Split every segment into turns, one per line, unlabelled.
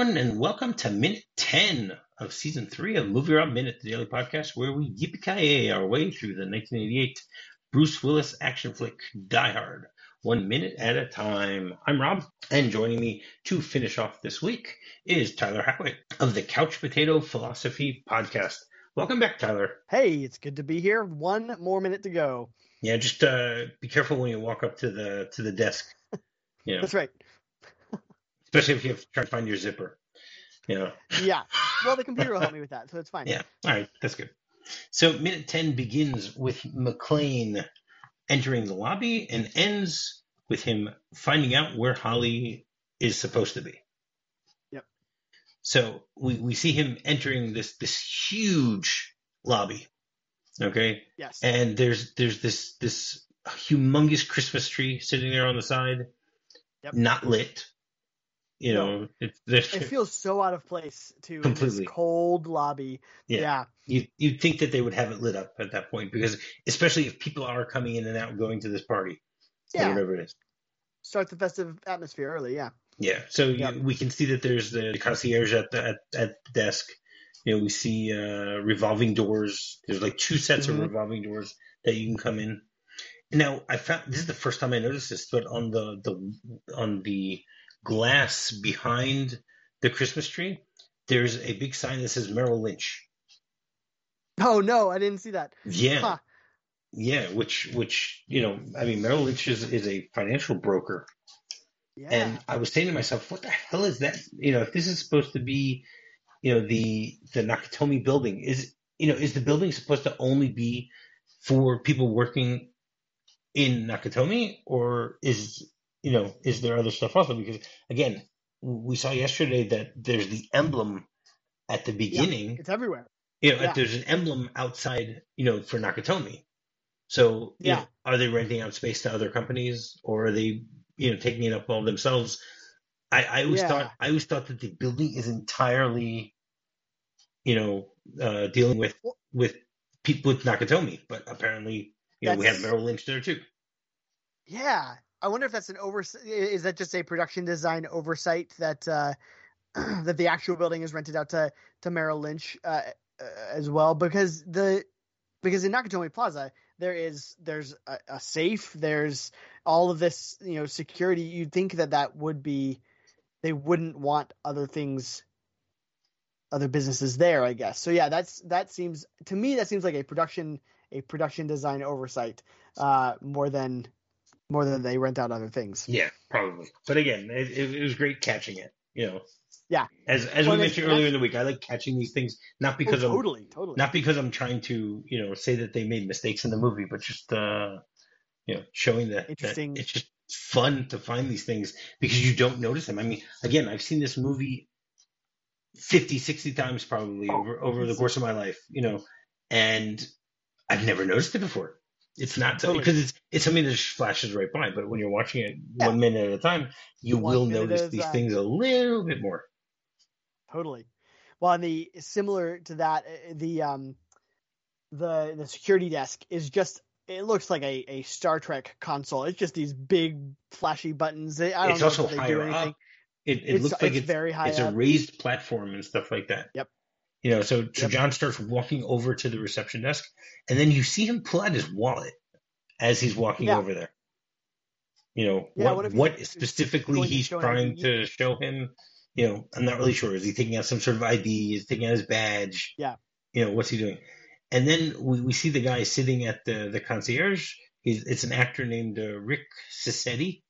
everyone, and welcome to minute 10 of season 3 of Movie Rob Minute, the daily podcast where we yippee our way through the 1988 Bruce Willis action flick Die Hard, one minute at a time. I'm Rob, and joining me to finish off this week is Tyler Howat of the Couch Potato Philosophy podcast. Welcome back, Tyler.
Hey, it's good to be here. One more minute to go.
Yeah, just uh, be careful when you walk up to the to the desk. You know.
That's right
especially if you have to try to find your zipper. You know.
Yeah. Well, the computer will help me with that, so it's fine.
Yeah. All right. That's good. So minute ten begins with McClane entering the lobby and ends with him finding out where Holly is supposed to be.
Yep.
So we, we see him entering this this huge lobby. Okay.
Yes.
And there's there's this this humongous Christmas tree sitting there on the side.
Yep.
Not lit. You know, it,
it feels so out of place to completely cold lobby. Yeah. yeah.
You you'd think that they would have it lit up at that point because especially if people are coming in and out going to this party.
Yeah.
Whatever it is.
Start the festive atmosphere early, yeah.
Yeah. So yep. you, we can see that there's the, the concierge at the at, at the desk. You know, we see uh, revolving doors. There's like two sets mm-hmm. of revolving doors that you can come in. Now I found this is the first time I noticed this, but on the the on the glass behind the Christmas tree, there's a big sign that says Merrill Lynch.
Oh no, I didn't see that.
Yeah. Huh. Yeah, which which you know, I mean Merrill Lynch is, is a financial broker. Yeah. And I was saying to myself, what the hell is that? You know, if this is supposed to be, you know, the the Nakatomi building, is you know, is the building supposed to only be for people working in Nakatomi, or is you know, is there other stuff also? Because again, we saw yesterday that there's the emblem at the beginning.
Yeah, it's everywhere.
You know, yeah. there's an emblem outside, you know, for Nakatomi. So, yeah, know, are they renting out space to other companies, or are they, you know, taking it up all themselves? I, I always yeah. thought I always thought that the building is entirely, you know, uh, dealing with with people with Nakatomi, but apparently, you know, we have Merrill Lynch there too.
Yeah, I wonder if that's an over. Is that just a production design oversight that uh, that the actual building is rented out to to Merrill Lynch uh, uh, as well? Because the because in Nakatomi Plaza there is there's a, a, safe, there's all of this you know security. You'd think that that would be they wouldn't want other things other businesses there i guess so yeah that's that seems to me that seems like a production a production design oversight uh more than more than they rent out other things.
Yeah, probably. But again, it, it was great catching it. You know.
Yeah.
As as well, we mentioned earlier in the week, I like catching these things not because
oh, totally, I'm totally
not because I'm trying to you know say that they made mistakes in the movie, but just uh you know showing that,
Interesting.
that it's just fun to find these things because you don't notice them. I mean, again, I've seen this movie 50, 60 times probably oh, over over the course of my life, you know, and I've never noticed it before. It's not totally. because it's it's something that just flashes right by. But when you're watching it yeah. one minute at a time, you one will notice these uh, things a little bit more.
Totally. Well, and the similar to that, uh, the um, the the security desk is just it looks like a, a Star Trek console. It's just these big flashy buttons. I don't
it's
know
also
if they
higher
do anything.
up. It, it looks like it's,
it's, very high.
It's
up.
a raised platform and stuff like that.
Yep.
You know, so, so. John starts walking over to the reception desk, and then you see him pull out his wallet as he's walking yeah. over there. You know, yeah, what, what, specifically he's trying to show him, you know, I'm not really sure. Is he taking out some sort of ID? Is he taking out his badge?
Yeah.
You know, what's he doing? And then we, we see the guy sitting at the, the concierge. He's, it's an actor named uh, Rick Cicchetti,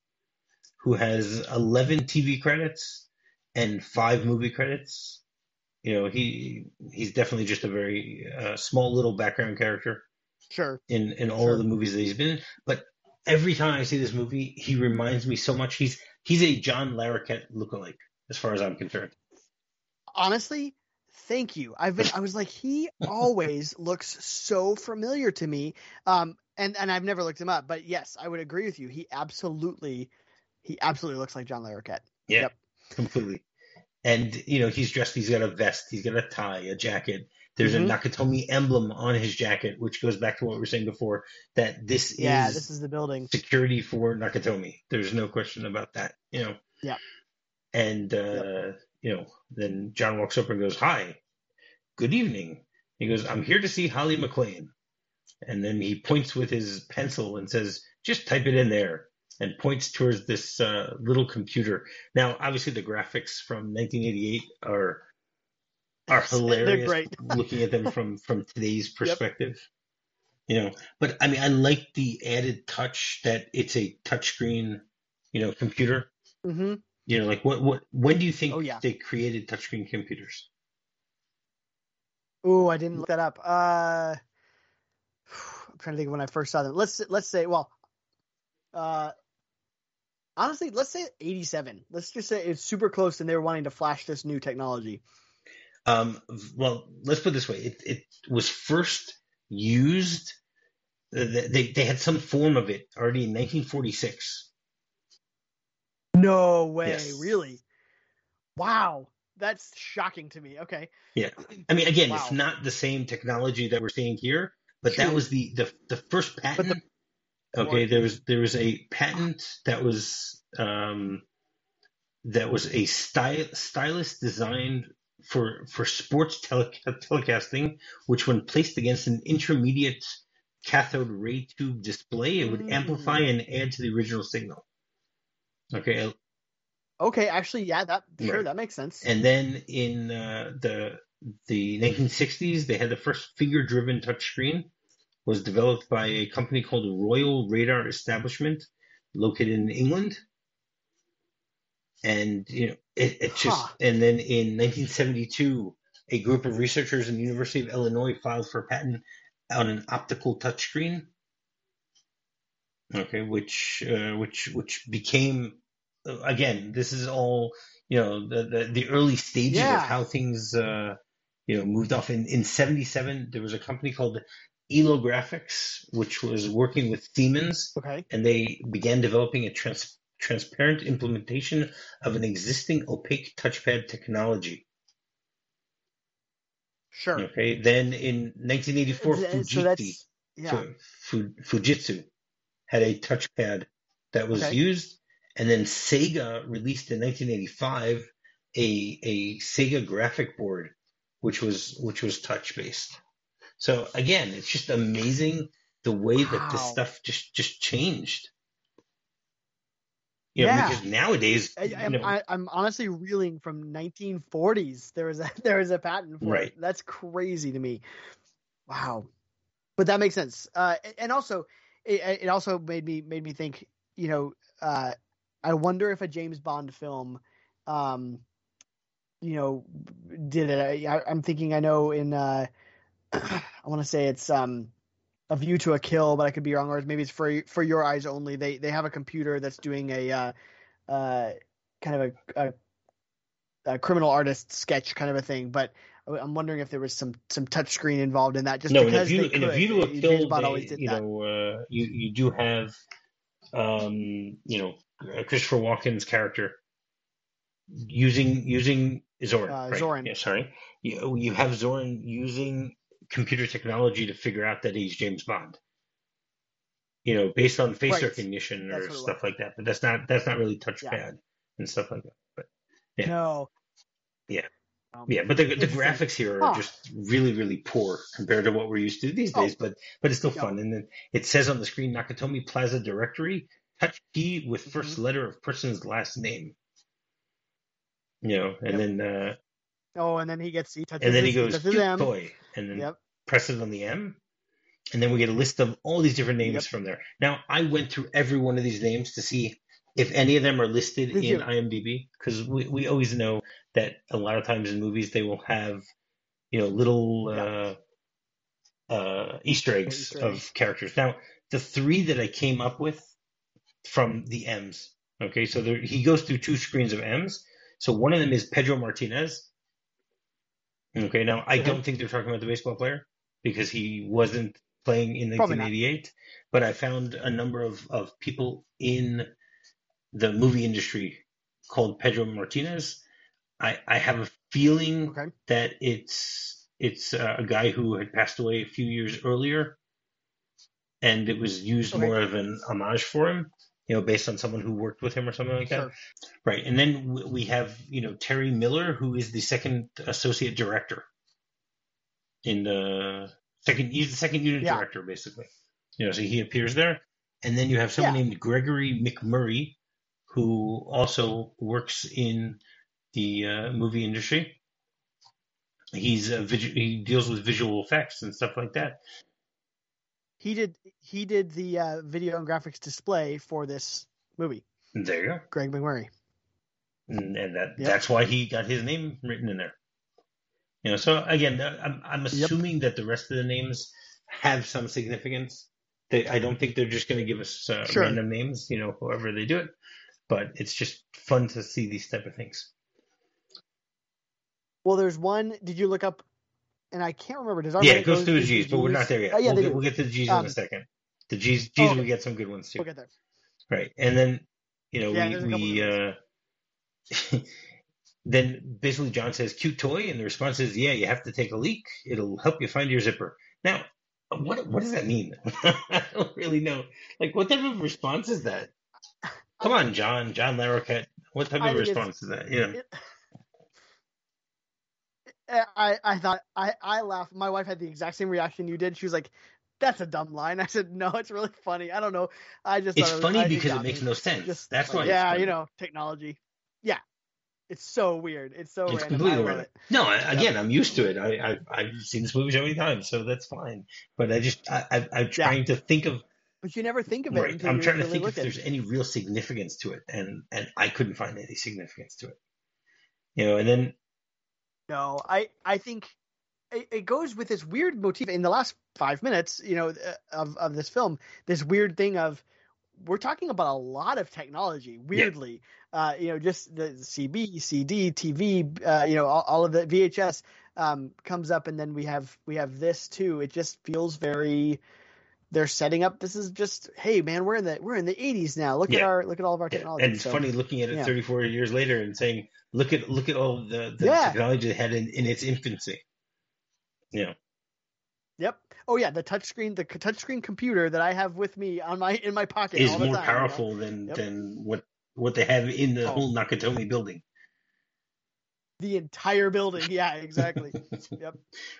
who has 11 TV credits and five movie credits you know, he he's definitely just a very uh, small little background character.
Sure.
In in all
sure.
of the movies that he's been in, but every time I see this movie, he reminds me so much. He's he's a John Larroquette lookalike, as far as I'm concerned.
Honestly, thank you. I've been I was like, he always looks so familiar to me. Um, and and I've never looked him up, but yes, I would agree with you. He absolutely, he absolutely looks like John Larroquette.
Yeah, yep. completely and you know he's dressed. He's got a vest. He's got a tie, a jacket. There's mm-hmm. a Nakatomi emblem on his jacket, which goes back to what we were saying before that this
yeah,
is
this is the building
security for Nakatomi. There's no question about that. You know.
Yeah.
And uh, yep. you know, then John walks up and goes, "Hi, good evening." He goes, "I'm here to see Holly McClane." and then he points with his pencil and says, "Just type it in there." And points towards this uh, little computer. Now, obviously, the graphics from 1988 are are hilarious. looking at them from from today's perspective. Yep. You know, but I mean, I like the added touch that it's a touchscreen, you know, computer.
Mm-hmm.
You know, like what what when do you think
oh, yeah.
they created touchscreen computers?
Oh, I didn't look that up. Uh, I'm trying to think of when I first saw them. Let's let's say, well, uh, honestly, let's say 87. Let's just say it's super close, and they were wanting to flash this new technology.
Um, well, let's put it this way: it it was first used. Uh, they they had some form of it already in 1946.
No way, yes. really? Wow, that's shocking to me. Okay.
Yeah, I mean, again, wow. it's not the same technology that we're seeing here, but True. that was the the the first patent. Okay, there was there was a patent that was um that was a style stylus designed for for sports tele, telecasting, which when placed against an intermediate cathode ray tube display, it would mm. amplify and add to the original signal. Okay.
Okay, actually, yeah, that sure right. that makes sense.
And then in uh, the the 1960s, they had the first figure-driven touchscreen. Was developed by a company called Royal Radar Establishment, located in England. And you know, it, it just huh. and then in 1972, a group of researchers in the University of Illinois filed for a patent on an optical touchscreen. Okay, which uh, which which became again, this is all you know the the, the early stages yeah. of how things uh, you know moved off. In in '77, there was a company called Elo Graphics, which was working with Siemens,
okay.
and they began developing a trans- transparent implementation of an existing opaque touchpad technology.
Sure.
Okay. Then in 1984, Fujitsu,
yeah.
Fujitsu had a touchpad that was okay. used and then Sega released in 1985 a a Sega graphic board, which was which was touch based. So again, it's just amazing the way wow. that this stuff just just changed. You know, yeah. because nowadays,
I, am I, am honestly reeling from 1940s. There was a there was a patent for right. it. That's crazy to me. Wow, but that makes sense. Uh, and also, it, it also made me made me think. You know, uh, I wonder if a James Bond film, um, you know, did it. I, am thinking. I know in. Uh, I want to say it's um, a View to a Kill, but I could be wrong. Or maybe it's for for your eyes only. They they have a computer that's doing a uh, uh, kind of a, a, a criminal artist sketch kind of a thing, but. I'm wondering if there was some some touchscreen involved in that. Just no, because in a view, in a view to a kill,
they, you that. know, uh, you you do have, um, you know, Christopher Walken's character using using Zorin.
Uh,
right?
Zorin.
Yeah, sorry. You you have Zorin using computer technology to figure out that he's James Bond. You know, based on face right. recognition or stuff like that. But that's not that's not really touchpad yeah. and stuff like that. But yeah.
No.
Yeah. Um, yeah, but the, the graphics here are huh. just really, really poor compared to what we're used to these days. Oh. But but it's still fun. And then it says on the screen Nakatomi Plaza Directory touch key with 1st mm-hmm. letter of person's last name. You know, and yep. then uh,
oh, and then he gets he touches
and then he
goes
toy, and then yep. Presses on the M, and then we get a list of all these different names yep. from there. Now, I went through every one of these names to see if any of them are listed Did in you? IMDb because we we always know that a lot of times in movies they will have you know little uh, uh, Easter eggs Easter of characters. Now, the three that I came up with from the M's. Okay, so there, he goes through two screens of M's. So one of them is Pedro Martinez. Okay, now I don't think they're talking about the baseball player because he wasn't playing in 1988. But I found a number of, of people in the movie industry called Pedro Martinez. I, I have a feeling okay. that it's it's uh, a guy who had passed away a few years earlier, and it was used okay. more of an homage for him you know, based on someone who worked with him or something like
Sure.
that. Right. And then we have, you know, Terry Miller, who is the second associate director in the second, he's the second unit
Yeah.
director, basically. You know, so he appears there. And then you have someone
Yeah.
named Gregory McMurray, who also works in the uh, movie industry. He's a visu- he deals with visual effects and stuff like that.
He did he did the uh, video and graphics display for this movie.
There you go.
Greg McMurray.
and, and that
Yep.
that's why he got his name written in there. You know, so again, I'm I'm assuming that the rest of the names have some significance. They, I don't think they're just going to give us uh,
Sure.
random names, you know, however they do it. But it's just fun to see these type of things.
Well, there's one. Did you look up? And I can't remember. Does our
yeah, it goes
go
through the
into
G's, but we're not there yet.
Oh, yeah,
we'll, get, we'll get to the G's in
Um,
a second. The G's, G's,
Oh, okay.
we get some good ones too.
We'll get there.
Right. And then, you know,
Yeah,
we, we uh, then basically John says, cute toy. And the response is, yeah, you have to take a leak. It'll help you find your zipper. Now, what, what does that mean? I don't really know. Like, what type of response is that? Come on, John, John Larroquette. What type
I
of response is that? Yeah.
It- I, I thought I, I laughed. My wife had the exact same reaction you did. She was like, "That's a dumb line." I said, "No, it's really funny." I don't know. I just
It's
it was-
funny
I-
because it makes
me.
no sense.
Just
That's why.
yeah, you know, technology. Yeah, it's so weird. It's so
It's
random.
completely random.
it.
No, I, again, I'm used to it. I, I I've seen this movie so many times, so that's fine. But I just I, I I'm trying to think of
But you never think of it
right. I'm trying to think if there's
it.
any real significance to it, and and I couldn't find any significance to it. You know, and then
No, I I think it, it goes with this weird motif in the last five minutes, you know, uh, of of this film. This weird thing of we're talking about a lot of technology. Weirdly, uh, you know, just the CB, CD, TV, uh, you know, all, all of the VHS um, comes up, and then we have we have this too. It just feels very. They're setting up. This is just, hey man, we're in the we're in the 80s now. Look at our look at all of our
yeah,
technology.
and it's
So,
funny looking at it
yeah.
34 years later and saying, look at look at all the, the
Yeah.
technology it had in, in its infancy. Yeah.
Yep. Oh yeah, the touchscreen, the touchscreen computer that I have with me on my in my pocket
is more
time, you know?
powerful than
Yep.
than what what they have in the
Oh.
whole Nakatomi building.
The entire building. Yeah, exactly. yep.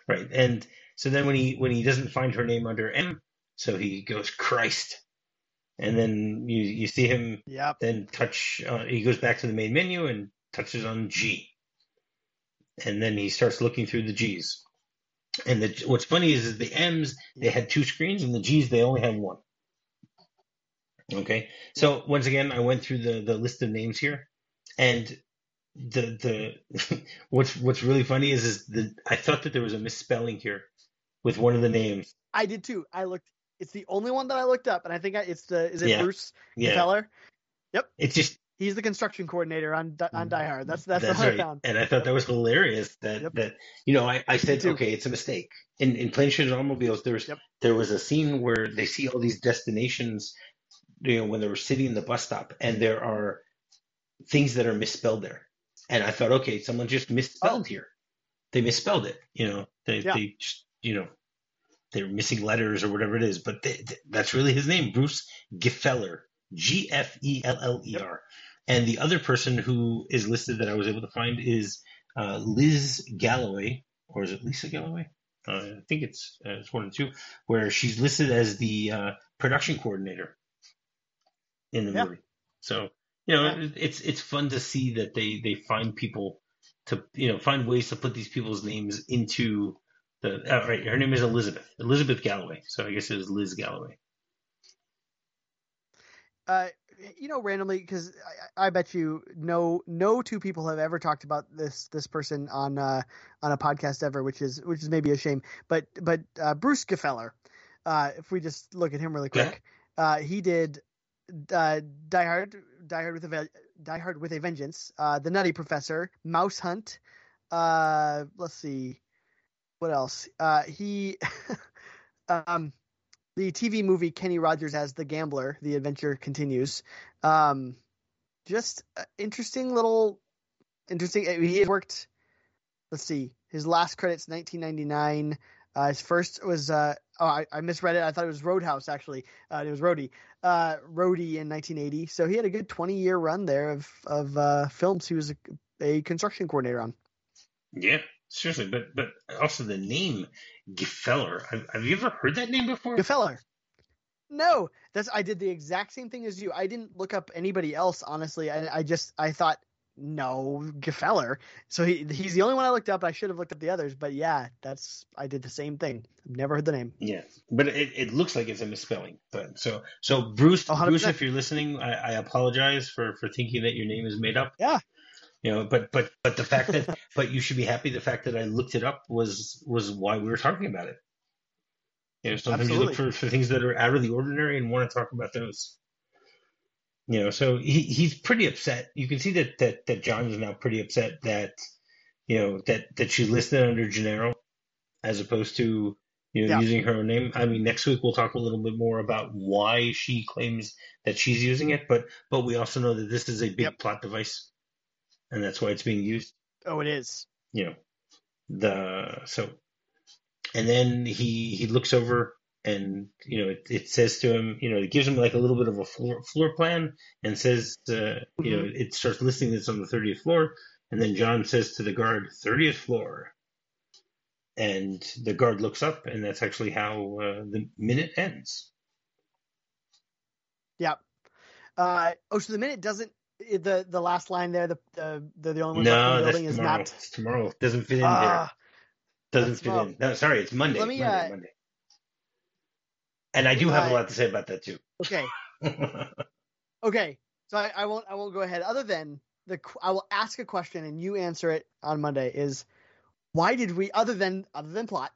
Right. And so then when he when he doesn't find her name under M, so he goes Christ, and then you you see him
Yep.
then touch. Uh, he goes back to the main menu and touches on G, and then he starts looking through the G's. And the, what's funny is, is the M's they had two screens and the G's they only had one. Okay, so once again I went through the the list of names here, and the the what's what's really funny is is the I thought that there was a misspelling here with one of the names.
I did too. I looked. It's the only one that I looked up, and I think I, it's the is it
Yeah.
Bruce
Yeah,
Feller?
it's just
He's the construction coordinator on on mm. Die Hard. That's that's,
That's right.
found.
And I thought that was hilarious that,
Yep.
that you know, I, I said, okay, it's a mistake. In in Planes, Trains, and Automobiles, there was
Yep.
there was a scene where they see all these destinations, you know, when they were sitting in the bus stop, and there are things that are misspelled there. And I thought, okay, someone just misspelled oh. here. They misspelled it. You know, they
Yeah.
they just you know they're missing letters or whatever it is. But they, they- that's really his name, Bruce Gfeller, G F E L L E R. And the other person who is listed that I was able to find is uh, Liz Galloway, or is it Lisa Galloway? Uh, I think it's uh, it's one and two, where she's listed as the uh, production coordinator in the
Yeah.
movie. So you know,
Yeah.
it's it's fun to see that they they find people to you know find ways to put these people's names into the. Uh, right, her name is Elizabeth Elizabeth Galloway. So I guess it was Liz Galloway.
Uh, you know, randomly because I, I bet you no no two people have ever talked about this this person on uh, on a podcast ever, which is which is maybe a shame. But but uh, Bruce Gfeller, uh, if we just look at him really
Yeah.
quick, uh, he did uh, Die Hard, Die Hard with a Die Hard with a Vengeance, uh, The Nutty Professor, Mouse Hunt. Uh, let's see, what else? Uh, he, um, the TV movie Kenny Rogers as the Gambler. The adventure continues. Um, just interesting little, interesting. uh, He had worked. Let's see, his last credits 1999. Uh, his first was uh, oh I, I, misread it. I thought it was Roadhouse actually. Uh, it was Roadie. Uh, Roadie in 1980. So he had a good 20 year run there of of uh, films. He was a, a, construction coordinator on.
Yeah, seriously. But but also the name Gfeller. Have, have you ever heard that name before?
Gfeller. No, that's I did the exact same thing as you. I didn't look up anybody else honestly. I, I just I thought no Gfeller. So he he's the only one I looked up. I should have looked up the others, but yeah, that's I did the same thing. I've never heard the name.
Yeah, but it, it looks like it's a misspelling. But so so Bruce 100%. Bruce, if you're listening, I, I apologize for for thinking that your name is made up.
Yeah.
You know, but but but the fact that but you should be happy. The fact that I looked it up was was why we were talking about it. You know, sometimes Absolutely. you look for, for things that are out of the ordinary and want to talk about those. You know, so he, he's pretty upset. You can see that, that, that John is now pretty upset that, you know, that, that she listed under Gennaro as opposed to, you know, yeah. using her own name. I mean, next week we'll talk a little bit more about why she claims that she's using it, but, but we also know that this is a big yep. plot device and that's why it's being used.
Oh, it is.
You know, the, so, and then he, he looks over and you know it, it, says to him you know it gives him like a little bit of a floor, floor plan and says uh, mm-hmm. you know mm-hmm. it starts listing this on the 30th floor and then john says to the guard 30th floor and the guard looks up and that's actually how uh, the minute ends
yeah uh, oh so the minute doesn't the the last line there the the the, the only one
no, the building is not it's tomorrow it doesn't fit in there ah, doesn't fit tomorrow. in no sorry it's monday let me monday, uh, monday. And I do have a lot to say about that too.
Okay. okay. So I, I, won't I won't go ahead. Other than the I will ask a question and you answer it on Monday. Is why did we other than other than plot?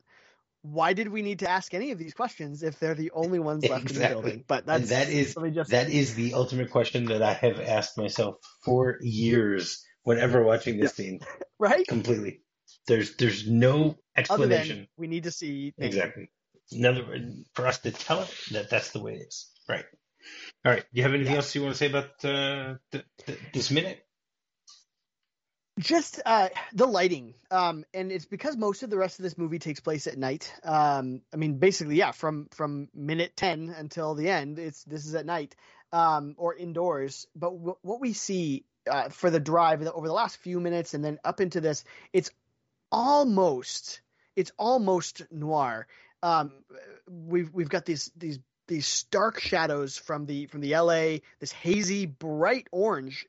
Why did we need to ask any of these questions if they're the only ones left exactly. in the building? But that's,
that is just... that is the ultimate question that I have asked myself for years whenever watching this scene.
right?
Completely. There's there's no explanation.
we need to see
exactly another for us to tell it that that's the way it is. Right. All right. Do you have anything yeah. else you want to say about uh, the, the, this minute?
Just uh, the lighting, um, and it's because most of the rest of this movie takes place at night. Um, I mean, basically, yeah, from from minute ten until the end, it's this is at night um, or indoors. But w- what we see uh, for the drive over the last few minutes and then up into this, it's almost it's almost noir um, we've we've got these these these stark shadows from the from the LA this hazy bright orange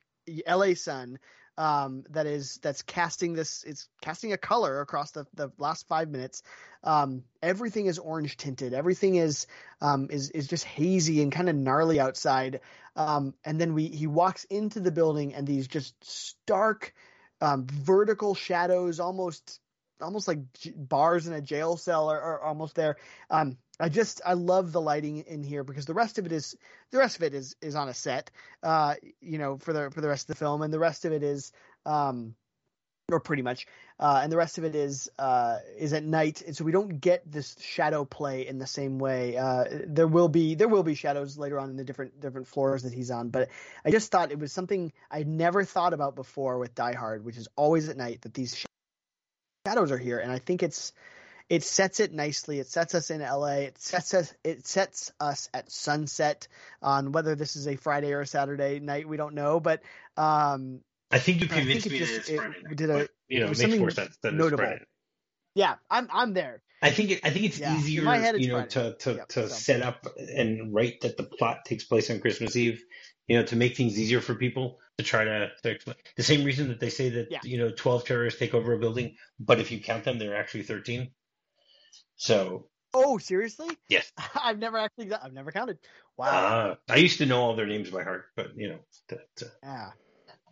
LA sun um, that is that's casting this it's casting a color across the, the last five minutes. Um, everything is orange tinted. Everything is um, is is just hazy and kind of gnarly outside. Um, and then we he walks into the building and these just stark um, vertical shadows, almost almost like bars in a jail cell are, are almost there. I just I love the lighting in here because the rest of it is the rest of it is is on a set, uh, you know, for the for the rest of the film, and the rest of it is, um, or pretty much, uh, and the rest of it is uh, is at night, and so we don't get this shadow play in the same way. Uh, there will be there will be shadows later on in the different different floors that he's on, but I just thought it was something I'd never thought about before with Die Hard, which is always at night that these shadows are here, and I think it's it sets it nicely. It sets us in LA. It sets us it sets us at sunset on whether this is a Friday or a Saturday night. We don't know, but um,
I think you convinced me just, that it's Friday. It did a you know it makes more sense than notable.
Yeah, I'm I'm there.
I think it, I think it's yeah. easier, head, you know, Friday. to to, yep, to so. set up and write that the plot takes place on Christmas Eve. You know, to make things easier for people to try to, to explain. The same reason that they say that yeah. you know twelve terrorists take over a building, but if you count them, they're actually thirteen. So.
Oh, seriously?
Yes.
I've never actually. I've never counted. Wow.
Uh, I used to know all their names by heart, but you know. To, to,
yeah.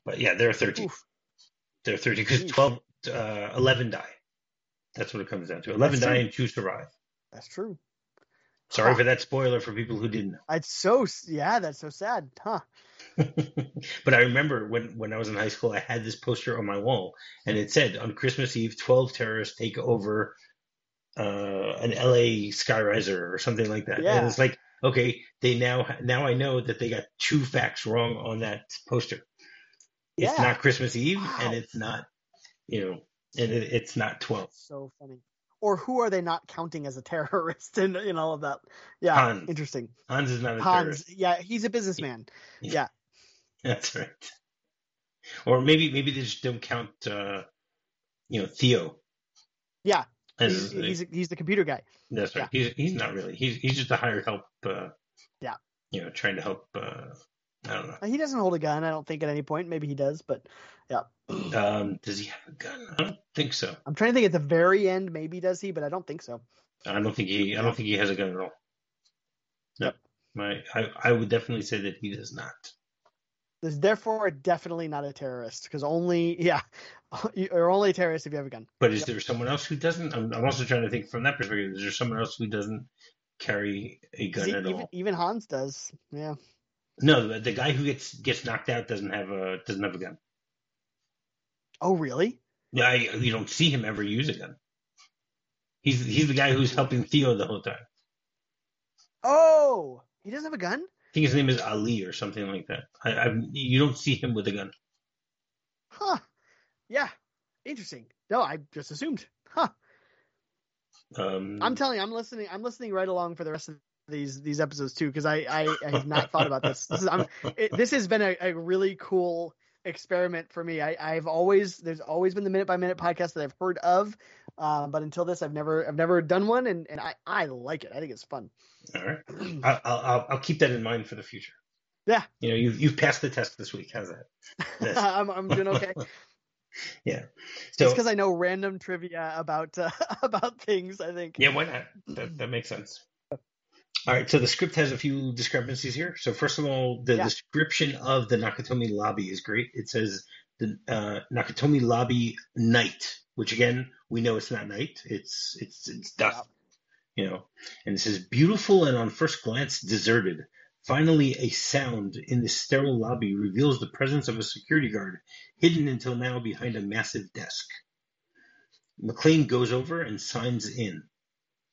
But yeah, they're thirteen. Oof. They're thirteen because 12, uh, 11 die. That's what it comes down to. Eleven die and two survive.
That's true.
Sorry huh. for that spoiler for people who didn't know.
It's so yeah, that's so sad, huh?
but I remember when when I was in high school, I had this poster on my wall, and it said on Christmas Eve, twelve terrorists take over uh, an LA skyriser or something like that. Yeah. And it's like, okay, they now now I know that they got two facts wrong on that poster. It's yeah. not Christmas Eve, wow. and it's not, you know, and it, it's not twelve.
So funny or who are they not counting as a terrorist and in all of that? Yeah, Hans. interesting.
Hans is not a Hans, terrorist.
Yeah, he's a businessman. Yeah.
That's right. Or maybe maybe they just don't count uh you know Theo.
Yeah. He's, he's, he's the computer guy.
That's right. Yeah. He's he's not really. He's he's just a hired help uh
yeah.
You know, trying to help uh I don't know.
He doesn't hold a gun, I don't think at any point. Maybe he does, but yeah.
Um, does he have a gun? I don't think so.
I'm trying to think at the very end, maybe does he, but I don't think so.
I don't think he. I don't think he has a gun at all. No, yep. my I, I would definitely say that he does not.
Is therefore definitely not a terrorist because only yeah, you're only a terrorist if you have a gun.
But is yep. there someone else who doesn't? I'm, I'm, also trying to think from that perspective. Is there someone else who doesn't carry a gun See, at
even,
all?
Even Hans does. Yeah.
No, the, the guy who gets gets knocked out doesn't have a doesn't have a gun.
Oh, really?
Yeah, I, you don't see him ever use a gun. He's he's the guy who's helping Theo the whole time.
Oh, he doesn't have a gun.
I think his name is Ali or something like that. I, I you don't see him with a gun.
Huh? Yeah, interesting. No, I just assumed. Huh.
Um,
I'm telling you, I'm listening. I'm listening right along for the rest of these these episodes too because I, I, I have not thought about this. This is it, this has been a, a really cool experiment for me. I, I've always there's always been the minute by minute podcast that I've heard of, um, but until this, I've never I've never done one, and, and I, I like it. I think it's fun.
All right, I'll, I'll I'll keep that in mind for the future.
Yeah,
you know you've you've passed the test this week. How's
that? I'm I'm doing okay.
yeah,
so because I know random trivia about uh, about things. I think.
Yeah, why not? That that makes sense. All right, so the script has a few discrepancies here. So first of all, the yeah. description of the Nakatomi lobby is great. It says the uh, Nakatomi lobby night, which again we know it's not night. It's it's it's dusk, you know. And it says beautiful and on first glance deserted. Finally, a sound in the sterile lobby reveals the presence of a security guard hidden until now behind a massive desk. McClane goes over and signs in.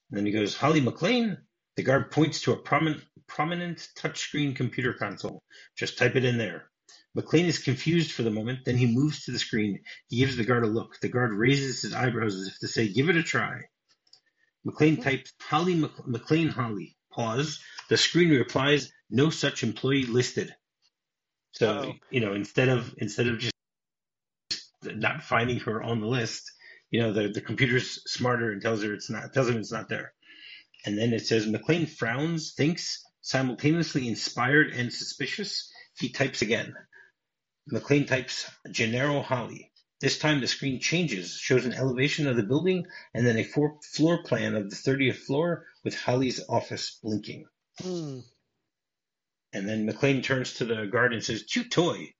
And then he goes, Holly McClane? the guard points to a prominent, prominent touchscreen computer console. Just type it in there. McClane is confused for the moment, then he moves to the screen. He gives the guard a look. The guard raises his eyebrows as if to say, Give it a try. Mm-hmm. types Holly Mc- McClane Holly. Pause. The screen replies, No such employee listed. So Uh-oh. you know, instead of instead of just not finding her on the list, you know, the, the computer's smarter and tells her it's not tells him it's not there. And then it says McClane frowns, thinks, simultaneously inspired and suspicious. He types again. McClane types Gennaro Holly. This time the screen changes, shows an elevation of the building and then a floor plan of the 30th floor with Holly's office blinking.
Mm.
And then McClane turns to the guard and says, Cute toy.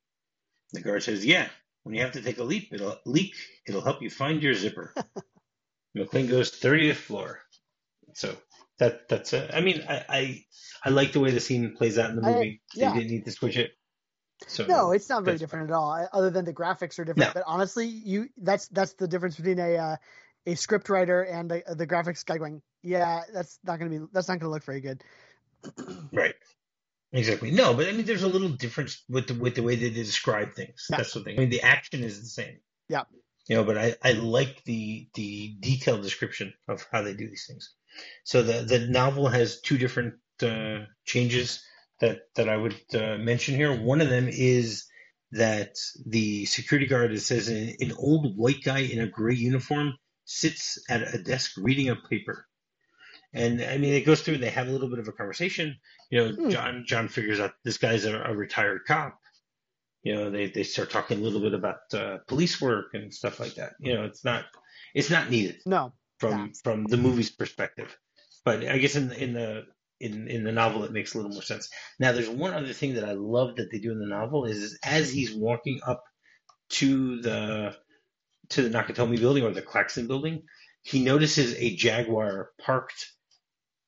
The guard says, Yeah, when you have to take a leap, it'll leak, it'll help you find your zipper. McClane goes 30th floor. So that that's it. I mean, I, I, I like the way the scene plays out in the movie. I, yeah. They didn't need to switch it. So
no, it's not very different fine. at all. Other than the graphics are different. No. But honestly, you that's that's the difference between a uh, a script writer and the, the graphics guy going, yeah, that's not gonna be that's not gonna look very good.
right. Exactly. No, but I mean, there's a little difference with the with the way that they describe things. Yeah. That's the thing. I mean, the action is the same.
Yeah.
You know, but I I like the the detailed description of how they do these things. So the the novel has two different uh, changes that that I would uh, mention here. One of them is that the security guard it says an, an old white guy in a gray uniform sits at a desk reading a paper. And I mean, it goes through. They have a little bit of a conversation. You know, hmm. John John figures out this guy's a, a, retired cop. You know, they they start talking a little bit about uh, police work and stuff like that. You know, it's not it's not needed.
No,
from yeah. from the movie's perspective. But I guess in in the in in the novel it makes a little more sense. Now there's one other thing that I love that they do in the novel is, is as he's walking up to the to the Nakatomi building or the Claxton building, he notices a Jaguar parked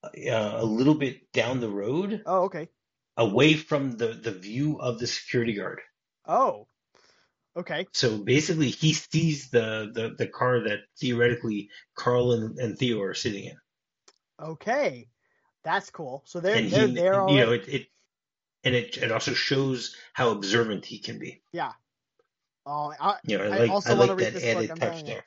uh, a little bit down the road.
Oh, okay.
Away from the the view of the security guard.
Oh, Okay.
So basically, he sees the, the, the car that theoretically Carl and, and Theo are sitting in.
Okay, that's cool. So they're and they're, he, they're
you know it, it and it it also shows how observant he can be.
Yeah. Oh, I,
you know, I, I like, also I like that added touch there.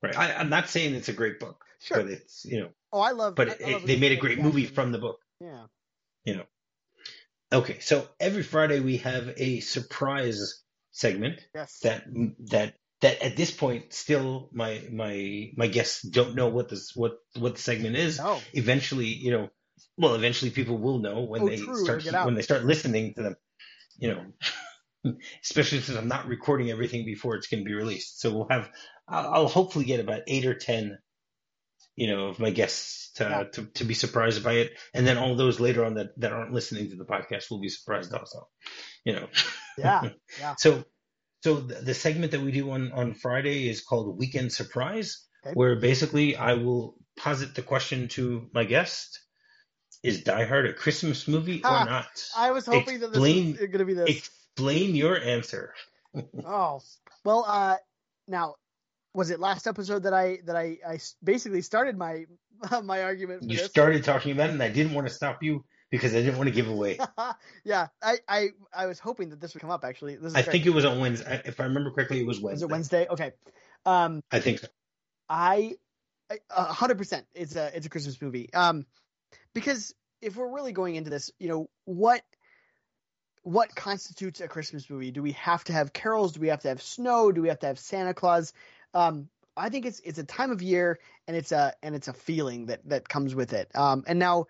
Right. I, am not saying it's a great book,
sure.
but it's you know.
Oh, I love.
But
I,
it,
love
they made a great movie from the book.
Yeah.
You know. Okay, so every Friday we have a surprise segment.
Yes.
That that that at this point still my my my guests don't know what this what what the segment is.
Oh.
Eventually, you know, well, eventually people will know when
oh,
they
true.
start when they start listening to them. You know, especially since I'm not recording everything before it's going to be released. So we'll have I'll, I'll hopefully get about eight or ten, you know, of my guests to, yeah. to to be surprised by it, and then all those later on that that aren't listening to the podcast will be surprised also. You know.
Yeah. Yeah.
so so the, the, segment that we do on, on Friday is called Weekend Surprise, okay. where basically I will posit the question to my guest. Is Die Hard a Christmas movie or not?
I was hoping explain, that this was going to be this.
Explain your answer.
oh, well, uh, now, was it last episode that I that I, I basically started my my argument?
you
this?
started talking about it, and I didn't want to stop you because I didn't want to give away.
yeah, I, I I was hoping that this would come up. Actually,
I think it was on Wednesday. If I remember correctly, it was Wednesday.
Was it Wednesday? Okay. Um,
I think so.
I, hundred percent. It's a it's a Christmas movie. Um, because if we're really going into this, you know what what constitutes a Christmas movie? Do we have to have carols? Do we have to have snow? Do we have to have Santa Claus? Um, I think it's it's a time of year and it's a and it's a feeling that that comes with it. Um, and now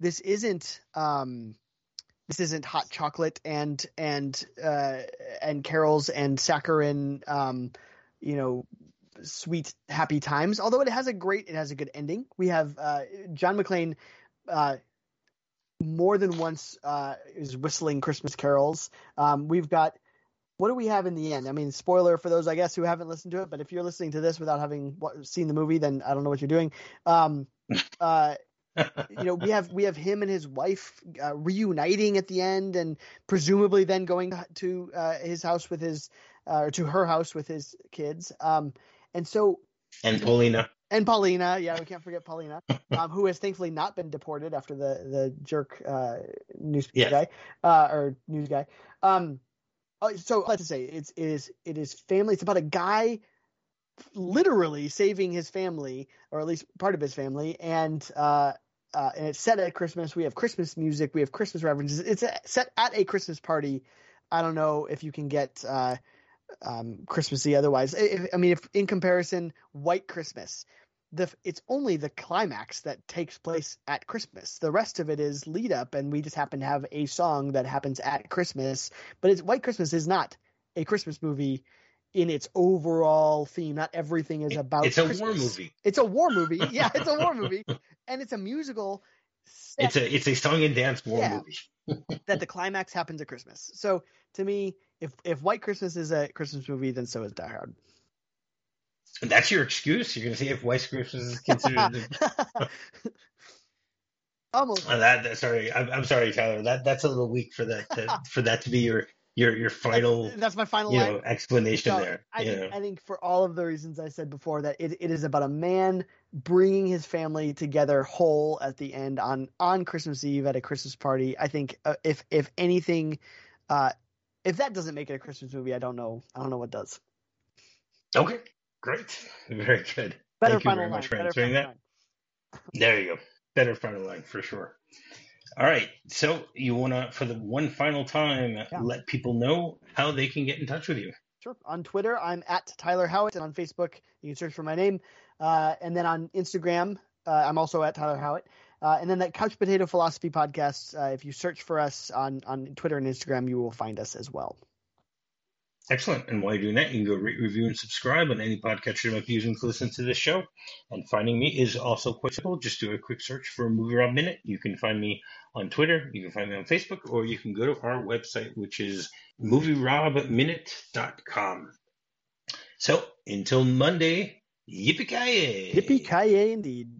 this isn't um, this isn't hot chocolate and and uh, and carols and saccharine um, you know sweet happy times. Although it has a great it has a good ending. We have uh, john mcclane uh, more than once uh, is whistling christmas carols. Um, we've got what do we have in the end? I mean, spoiler for those, I guess, who haven't listened to it. But if you're listening to this without having seen the movie, then I don't know what you're doing. Um, uh, you know, we have we have him and his wife uh, reuniting at the end, and presumably then going to uh, his house with his uh, or to her house with his kids. Um, and so
and Paulina
and Paulina, yeah, we can't forget Paulina, um, who has thankfully not been deported after the the jerk uh, news yes. guy uh, or news guy. Oh, so let's say it's it is it is family. It's about a guy literally saving his family, or at least part of his family, and uh, uh, and it's set at Christmas. We have Christmas music. We have Christmas references. It's a, set at a Christmas party. I don't know if you can get uh, um, Christmassy otherwise. If, I mean, if in comparison, White Christmas, the it's only the climax that takes place at Christmas. The rest of it is lead up, and we just happen to have a song that happens at Christmas. But it's White Christmas is not a Christmas movie in its overall theme. Not everything is about.
It's a war movie.
It's a war movie. Yeah, it's a war movie, and it's a musical.
It's a it's a song and dance war
yeah,
movie.
that the climax happens at Christmas. So to me, if if White Christmas is a Christmas movie, then so is Die Hard.
And that's your excuse. You're going to say if White Christmas is considered.
Almost.
Oh, that, sorry, I'm, I'm, sorry, Tyler. That that's a little weak for that to, for that to be your your your final
that's, that's my final
you know explanation
so
there.
I
think,
know. I think for all of the reasons I said before that it, it is about a man bringing his family together whole at the end on on Christmas Eve at a Christmas party. I think uh, if if anything, uh, if that doesn't make it a Christmas movie, I don't know. I don't know what does.
Okay, great, very good.
Better
Thank you very
line.
much for
Better
answering that.
line.
There you go. Better final line for sure. All right. So you want to, for the one final time,
Yeah.
let people know how they can get in touch with you.
Sure. On Twitter, I'm at Tyler Howat, and on Facebook, you can search for my name. Uh, and then on Instagram, uh, I'm also at Tyler Howat. Uh, and then that Couch Potato Philosophy podcast, uh, if you search for us on, on Twitter and Instagram, you will find us as well.
Excellent. And while you're doing that, you can go rate, review, and subscribe on any podcast you might be using to listen to this show. And finding me is also quite simple. Just do a quick search for Movie Rob Minute. You can find me on Twitter, you can find me on Facebook, or you can go to our website, which is movierobminute.com. So until Monday, yippee ki yay!
Yippee ki yay, indeed.